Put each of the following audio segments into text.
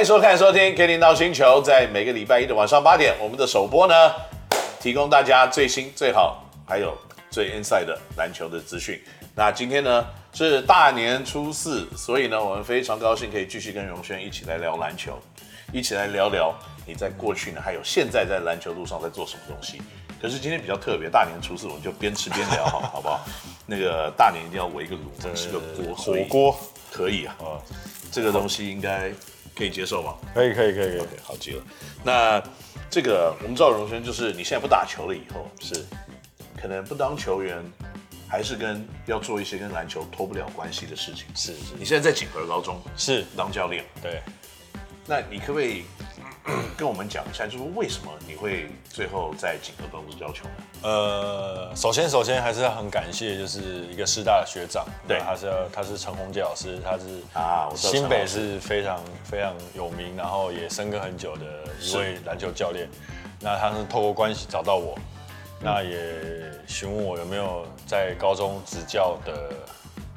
迎收看、收听《Kenny NOW 星球》。在每个礼拜一的晚上八点，我们的首播呢，提供大家最新、最好，还有最 inside 的篮球的资讯。那今天呢是大年初四，所以呢，我们非常高兴可以继续跟荣轩一起来聊篮球，一起来聊聊你在过去呢，还有现在在篮球路上在做什么东西。可是今天比较特别，大年初四我们就边吃边聊，好，好不好？那个大年一定要围一个炉，吃个锅，火锅可以啊。啊，这个东西应该。可以接受吗？可以，可以，可以，可以。好极了。那这个我们知道荣轩，就是你现在不打球了以后，是可能不当球员，还是跟要做一些跟篮球脱不了关系的事情。是是。你现在在锦和高中是当教练，对。那你可不可以？跟我们讲一下，就是为什么你会最后在锦和高中教球呢？呃，首先，首先还是要很感谢，就是一个师大的学长，对，他是他是陈宏杰老师，他是啊，新北是非常非常有名，然后也深耕很久的一位篮球教练。那他是透过关系找到我，那也询问我有没有在高中执教的。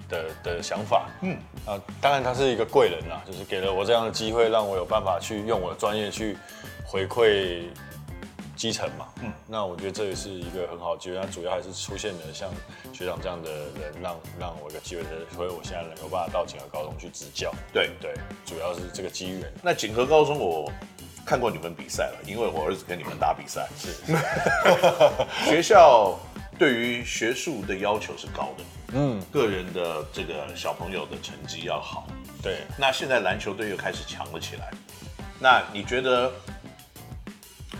的的想法，嗯啊，当然他是一个贵人啦，就是给了我这样的机会，让我有办法去用我的专业去回馈基层嘛，嗯，那我觉得这也是一个很好的机会，那主要还是出现了像学长这样的人，让让我有个机会，所以我现在能够办法到锦和高中去执教，对对，主要是这个机缘。那锦和高中我看过你们比赛了，因为我儿子跟你们打比赛，是 学校对于学术的要求是高的。嗯，个人的这个小朋友的成绩要好。对，那现在篮球队又开始强了起来。那你觉得，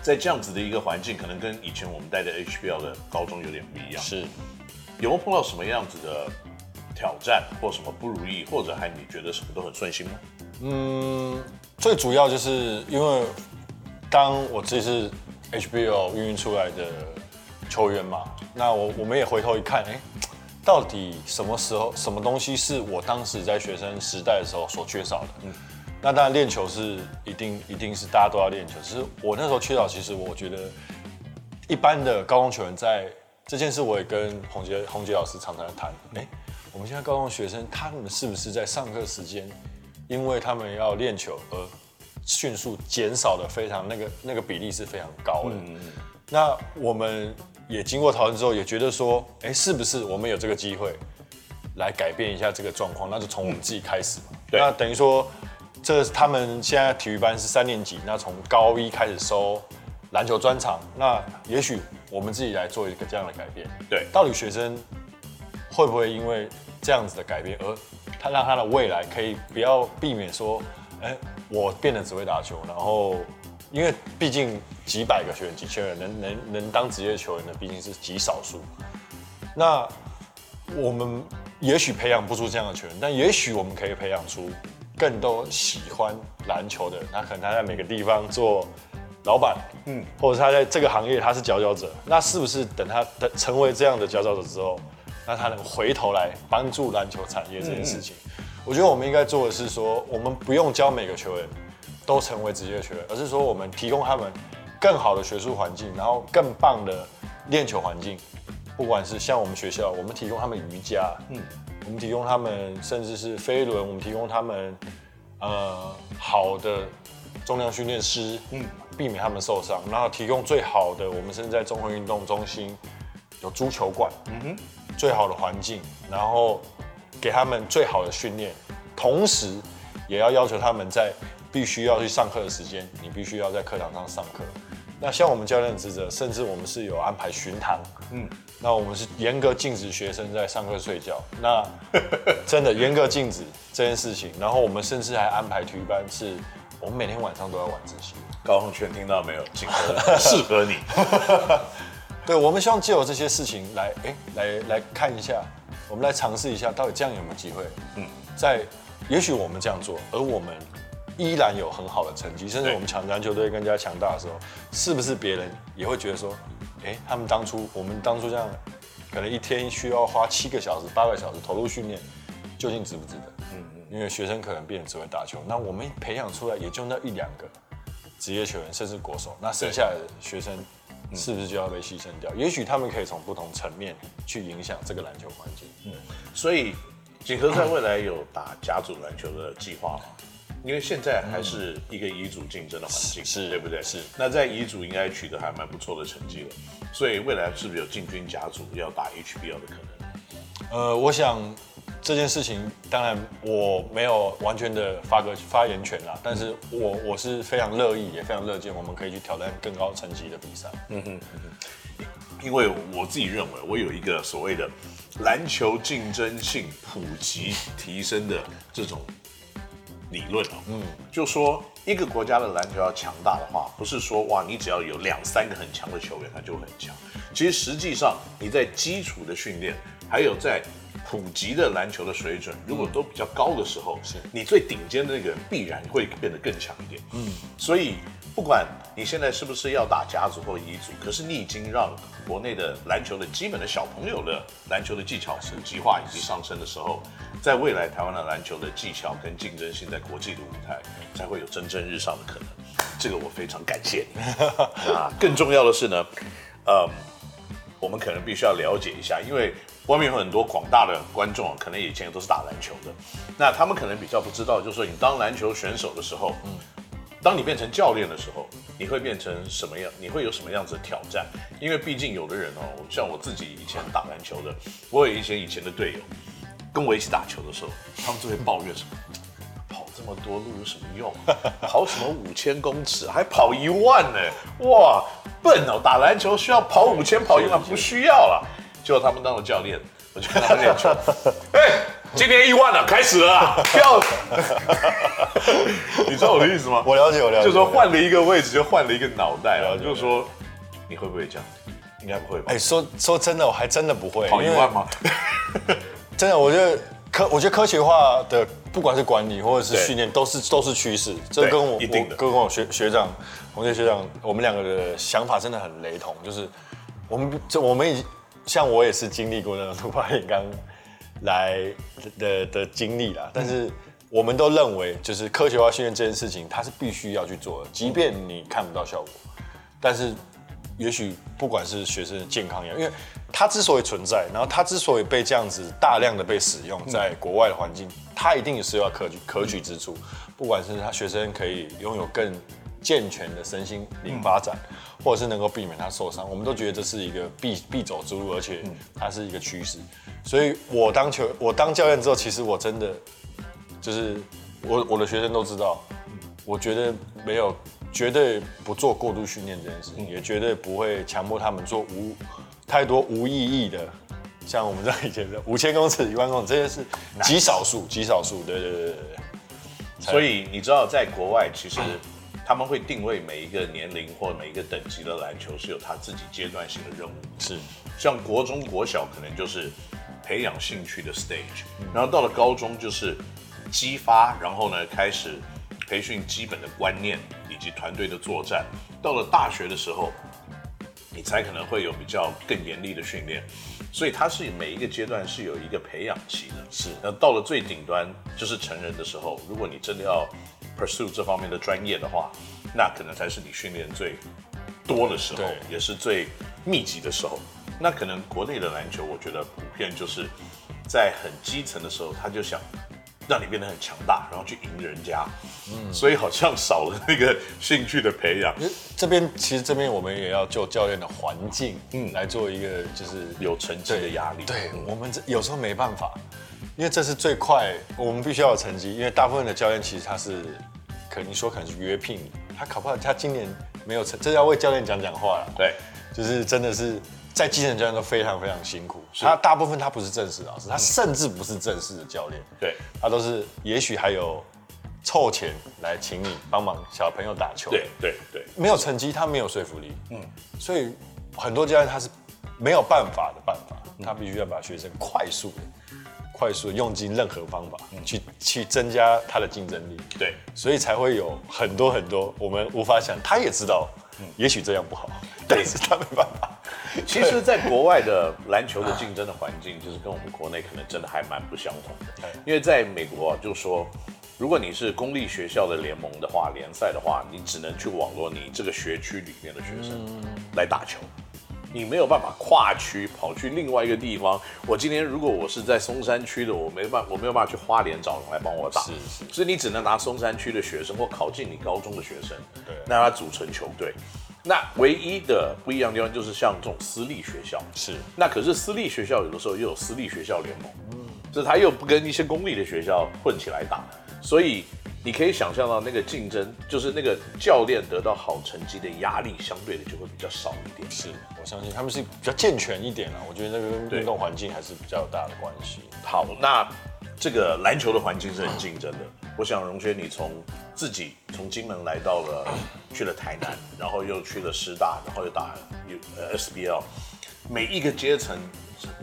在这样子的一个环境，可能跟以前我们带的 HBL 的高中有点不一样。是，有没有碰到什么样子的挑战，或什么不如意，或者还你觉得什么都很顺心吗？嗯，最主要就是因为当我自己是 HBL 孕育出来的球员嘛，那我我们也回头一看，哎、欸。到底什么时候、什么东西是我当时在学生时代的时候所缺少的？嗯，那当然练球是一定、一定是大家都要练球。只是我那时候缺少，其实我觉得一般的高中球员在这件事，我也跟洪杰、洪杰老师常常谈。哎、欸，我们现在高中学生他们是不是在上课时间，因为他们要练球而迅速减少的非常那个那个比例是非常高的。嗯，那我们。也经过讨论之后，也觉得说，哎、欸，是不是我们有这个机会来改变一下这个状况？那就从我们自己开始嘛。对，那等于说，这他们现在体育班是三年级，那从高一开始收篮球专长，那也许我们自己来做一个这样的改变。对，到底学生会不会因为这样子的改变，而他让他的未来可以不要避免说，哎、欸，我变得只会打球，然后。因为毕竟几百个学员、几千人能能能当职业球员的毕竟是极少数。那我们也许培养不出这样的球员，但也许我们可以培养出更多喜欢篮球的人。那可能他在每个地方做老板，嗯，或者他在这个行业他是佼佼者。那是不是等他的成为这样的佼佼者之后，那他能回头来帮助篮球产业这件事情？我觉得我们应该做的是说，我们不用教每个球员。都成为职业球员，而是说我们提供他们更好的学术环境，然后更棒的练球环境。不管是像我们学校，我们提供他们瑜伽，嗯，我们提供他们甚至是飞轮，我们提供他们呃好的重量训练师，嗯，避免他们受伤，然后提供最好的，我们甚至在综合运动中心有足球馆，嗯哼，最好的环境，然后给他们最好的训练，同时也要要求他们在。必须要去上课的时间，你必须要在课堂上上课。那像我们教练职责，甚至我们是有安排巡堂，嗯，那我们是严格禁止学生在上课睡觉。那 真的严格禁止这件事情。然后我们甚至还安排体育班，是我们每天晚上都要晚自习。高洪全听到没有？锦和 适合你。对，我们希望借由这些事情来，哎、欸，来来看一下，我们来尝试一下，到底这样有没有机会？嗯，在也许我们这样做，而我们。依然有很好的成绩，甚至我们抢篮球队更加强大的时候，是不是别人也会觉得说，哎，他们当初我们当初这样，可能一天需要花七个小时、八个小时投入训练，究竟值不值得？嗯嗯。因为学生可能变得只会打球，那我们培养出来也就那一两个职业球员，甚至国手，那剩下的学生是不是就要被牺牲掉？也许他们可以从不同层面去影响这个篮球环境。嗯，所以锦和在未来有打甲组篮球的计划吗？因为现在还是一个乙组竞争的环境，是，对不对？是。那在乙组应该取得还蛮不错的成绩了，所以未来是不是有进军甲组要打 HBL 的可能？呃，我想这件事情当然我没有完全的发个发言权啦，但是我我是非常乐意，也非常乐见我们可以去挑战更高层级的比赛。嗯哼，嗯哼，因为我自己认为我有一个所谓的。篮球竞争性普及提升的这种理论哦，嗯，就说一个国家的篮球要强大的话，不是说哇，你只要有两三个很强的球员，他就很强。其实实际上你在基础的训练，还有在普及的篮球的水准，如果都比较高的时候，是你最顶尖的那个人必然会变得更强一点。嗯，所以。不管你现在是不是要打甲组或乙组，可是你已经让国内的篮球的基本的小朋友的篮球的技巧普及化以及上升的时候，在未来台湾的篮球的技巧跟竞争性在国际的舞台才会有蒸蒸日上的可能。这个我非常感谢你。啊更重要的是呢，嗯，我们可能必须要了解一下，因为外面有很多广大的观众，可能以前都是打篮球的，那他们可能比较不知道，就是说你当篮球选手的时候，嗯。当你变成教练的时候，你会变成什么样？你会有什么样子的挑战？因为毕竟有的人哦，像我自己以前打篮球的，我有一些以前的队友，跟我一起打球的时候，他们就会抱怨什么：跑这么多路有什么用？跑什么五千公尺，还跑一万呢？哇，笨哦！打篮球需要跑五千，跑一万不需要了。结果他们当了教练，我就跟他练球。哎。今天一万了，开始了啊！不要，你知道我的意思吗？我了解，我了解。就是说换了一个位置，就换了一个脑袋了。就是说，你会不会这样？应该不会吧？哎，说说真的，我还真的不会。跑一万吗？真的，我觉得科，我觉得科学化的，不管是管理或者是训练，都是都是趋势。这跟我我跟我学学长洪杰学长，我们两个的想法真的很雷同。就是我们这我们已像我也是经历过那种 突发炼钢。来的的经历啦，但是我们都认为，就是科学化训练这件事情，它是必须要去做的，即便你看不到效果，但是也许不管是学生的健康也好，因为它之所以存在，然后它之所以被这样子大量的被使用，在国外的环境，它一定是要可取可取之处，不管是他学生可以拥有更健全的身心灵发展，或者是能够避免他受伤，我们都觉得这是一个必必走之路，而且它是一个趋势。所以我当球，我当教练之后，其实我真的就是我我的学生都知道，我觉得没有绝对不做过度训练这件事情，也绝对不会强迫他们做无太多无意义的，像我们这样以前的 五千公尺、一万公尺，这些是极少数，极少数。对对对对对。所以你知道，在国外其实 他们会定位每一个年龄或每一个等级的篮球是有他自己阶段性的任务，是像国中国小可能就是。培养兴趣的 stage，然后到了高中就是激发，然后呢开始培训基本的观念以及团队的作战。到了大学的时候，你才可能会有比较更严厉的训练。所以它是每一个阶段是有一个培养期的。是，那到了最顶端就是成人的时候，如果你真的要 pursue 这方面的专业的话，那可能才是你训练最多的时候，也是最密集的时候。那可能国内的篮球，我觉得普遍就是在很基层的时候，他就想让你变得很强大，然后去赢人家，嗯，所以好像少了那个兴趣的培养。这边其实这边我们也要就教练的环境，嗯，来做一个就是有成绩的压力。对，我们这有时候没办法，因为这是最快，我们必须要有成绩。因为大部分的教练其实他是，可能你说可能是约聘，他考不好，他今年没有成，这要为教练讲讲话了。对，就是真的是。在基层教练都非常非常辛苦，他大部分他不是正式老师，他甚至不是正式的教练，对，他都是也许还有凑钱来请你帮忙小朋友打球，对对对，没有成绩他没有说服力，嗯，所以很多教练他是没有办法的办法，他必须要把学生快速的、快速用尽任何方法去去增加他的竞争力，对，所以才会有很多很多我们无法想，他也知道，也许这样不好，但是他没办法。其实，在国外的篮球的竞争的环境，就是跟我们国内可能真的还蛮不相同的。因为在美国啊，就说如果你是公立学校的联盟的话，联赛的话，你只能去网络你这个学区里面的学生来打球。你没有办法跨区跑去另外一个地方。我今天如果我是在松山区的，我没办我没有办法去花莲找人来帮我打，是是，所以你只能拿松山区的学生或考进你高中的学生，对，让他组成球队。那唯一的不一样的地方就是像这种私立学校，是，那可是私立学校有的时候又有私立学校联盟，嗯，所以他又不跟一些公立的学校混起来打，所以。你可以想象到那个竞争，就是那个教练得到好成绩的压力，相对的就会比较少一点。是，我相信他们是比较健全一点啊。我觉得那个运动环境还是比较有大的关系。好，那这个篮球的环境是很竞争的。我想荣轩，你从自己从金门来到了，去了台南，然后又去了师大，然后又打呃 SBL，每一个阶层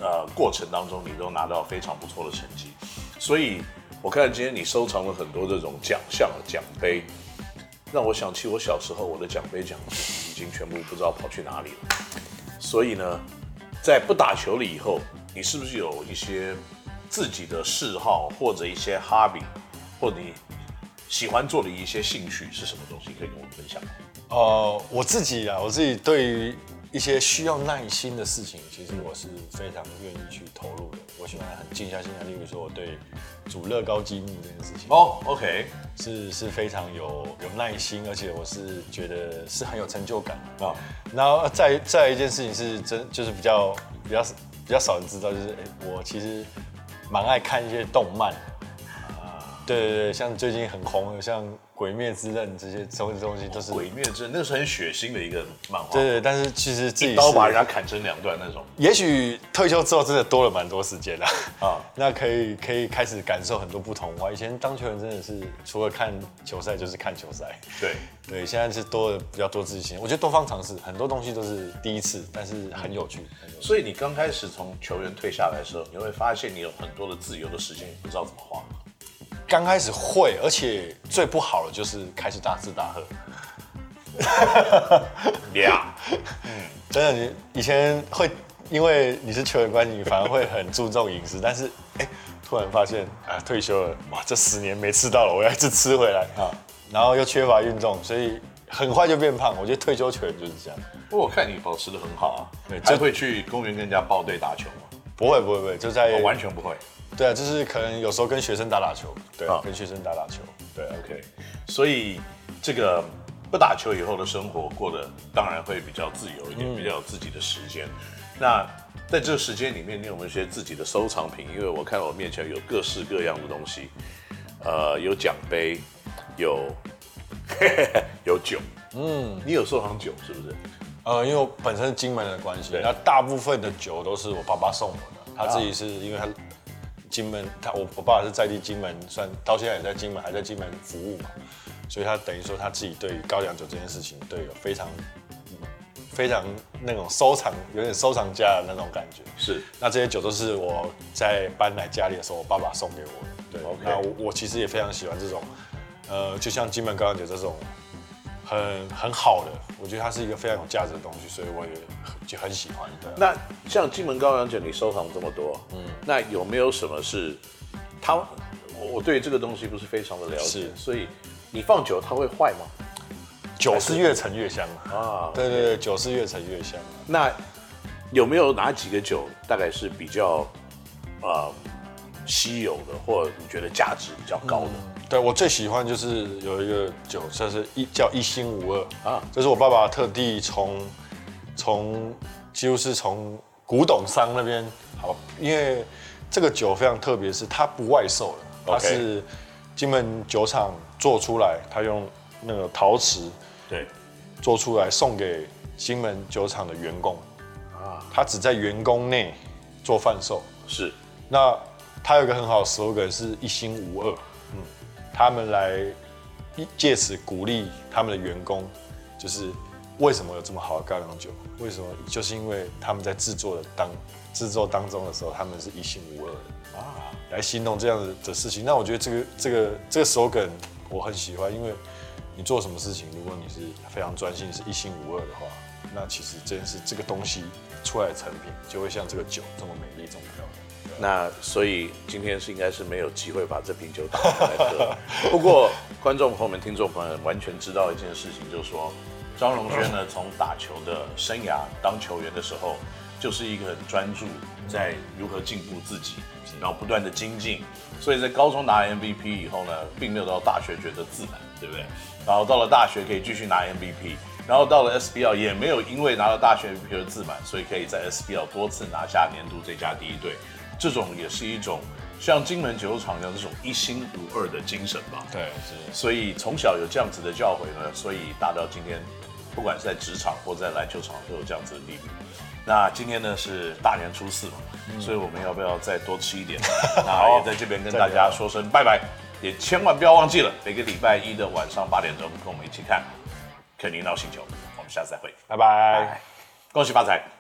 呃过程当中，你都拿到非常不错的成绩，所以。我看今天你收藏了很多这种奖项奖杯，让我想起我小时候我的奖杯奖已经全部不知道跑去哪里了。所以呢，在不打球了以后，你是不是有一些自己的嗜好或者一些 hobby，或者你喜欢做的一些兴趣是什么东西？可以跟我们分享？呃，我自己啊，我自己对于。一些需要耐心的事情，其实我是非常愿意去投入的。我喜欢很静下心来，例如说我对煮乐高积木这件事情，哦，OK，是是非常有有耐心，而且我是觉得是很有成就感啊。哦、然后再再一件事情是真就是比较比较比较少人知道，就是哎，我其实蛮爱看一些动漫啊，对对对，像最近很红的像。《鬼灭之刃》这些东西东西都是《鬼灭之刃》，那是很血腥的一个漫画。对对，但是其实自己一刀把人家砍成两段那种。也许退休之后真的多了蛮多时间了啊，那可以可以开始感受很多不同。我以前当球员真的是除了看球赛就是看球赛。对 对，现在是多了比较多自信。我觉得多方尝试，很多东西都是第一次，但是很有趣。很有趣。所以你刚开始从球员退下来的时候，你会发现你有很多的自由的时间，不知道怎么花。刚开始会，而且最不好的就是开始大吃大喝。呀，嗯，真的，你以前会因为你是球员关系，你反而会很注重饮食，但是哎，突然发现啊，退休了，哇，这十年没吃到了，我要一直吃回来啊，然后又缺乏运动，所以很快就变胖。我觉得退休球员就是这样。不过我看你保持的很好啊，对，还会去公园跟人家报队打球吗？不会，不会，不会，就在完全不会。对啊，就是可能有时候跟学生打打球，对，啊、跟学生打打球，对，OK。所以这个不打球以后的生活过得当然会比较自由一点，嗯、比较有自己的时间。那在这个时间里面，你有没有一些自己的收藏品？因为我看我面前有各式各样的东西，呃，有奖杯，有 有酒，嗯，你有收藏酒是不是？呃，因为我本身是金门的关系，对那大部分的酒都是我爸爸送我的，他自己是因为他。金门，他我我爸爸是在地金门，算到现在也在金门，还在金门服务嘛，所以他等于说他自己对于高粱酒这件事情，对有非常非常那种收藏，有点收藏家的那种感觉。是，那这些酒都是我在搬来家里的时候，我爸爸送给我的。对.那我我其实也非常喜欢这种，呃，就像金门高粱酒这种。很很好的，我觉得它是一个非常有价值的东西，所以我也就很喜欢。对，那像金门高粱酒，你收藏这么多，嗯，那有没有什么是它？我对这个东西不是非常的了解，是所以你放久它会坏吗？酒是越陈越香啊！对对对，酒是越陈越香。那有没有哪几个酒大概是比较呃稀有的，或者你觉得价值比较高的？嗯。对，我最喜欢就是有一个酒，就是一叫一心无二。啊，这是我爸爸特地从从几乎是从古董商那边好，因为这个酒非常特别，是它不外售的，它是金门酒厂做出来，它用那个陶瓷对。做出来送给金门酒厂的员工。啊，他只在员工内做贩售，是，那他有一个很好的 slogan 是一心无二。嗯他们来借此鼓励他们的员工，就是为什么有这么好的高粱酒？为什么？就是因为他们在制作的当制作当中的时候，他们是一心无二的啊，来形容这样子的事情。那我觉得这个这个这个 slogan 我很喜欢，因为你做什么事情，如果你是非常专心，是一心无二的话，那其实真是这个东西出来的成品就会像这个酒这么美丽，这么漂亮。那所以今天是应该是没有机会把这瓶酒打开来喝。不过观众朋友们、听众朋友们完全知道一件事情，就是说张荣轩呢，从打球的生涯当球员的时候，就是一个很专注在如何进步自己，然后不断的精进。所以在高中拿 MVP 以后呢，并没有到大学觉得自满，对不对？然后到了大学可以继续拿 MVP，然后到了 SBL 也没有因为拿了大学 MVP 而自满，所以可以在 SBL 多次拿下年度最佳第一队。这种也是一种像金门酒厂一样这种一心无二的精神吧？对，是。所以从小有这样子的教诲呢，所以大到今天，不管是在职场或在篮球场都有这样子的地步。那今天呢是大年初四嘛，嗯、所以我们要不要再多吃一点？那也在这边跟大家说声拜拜，也千万不要忘记了每个礼拜一的晚上八点钟跟我们一起看《肯尼 NOW 星球》，我们下次再会，拜拜，恭喜发财。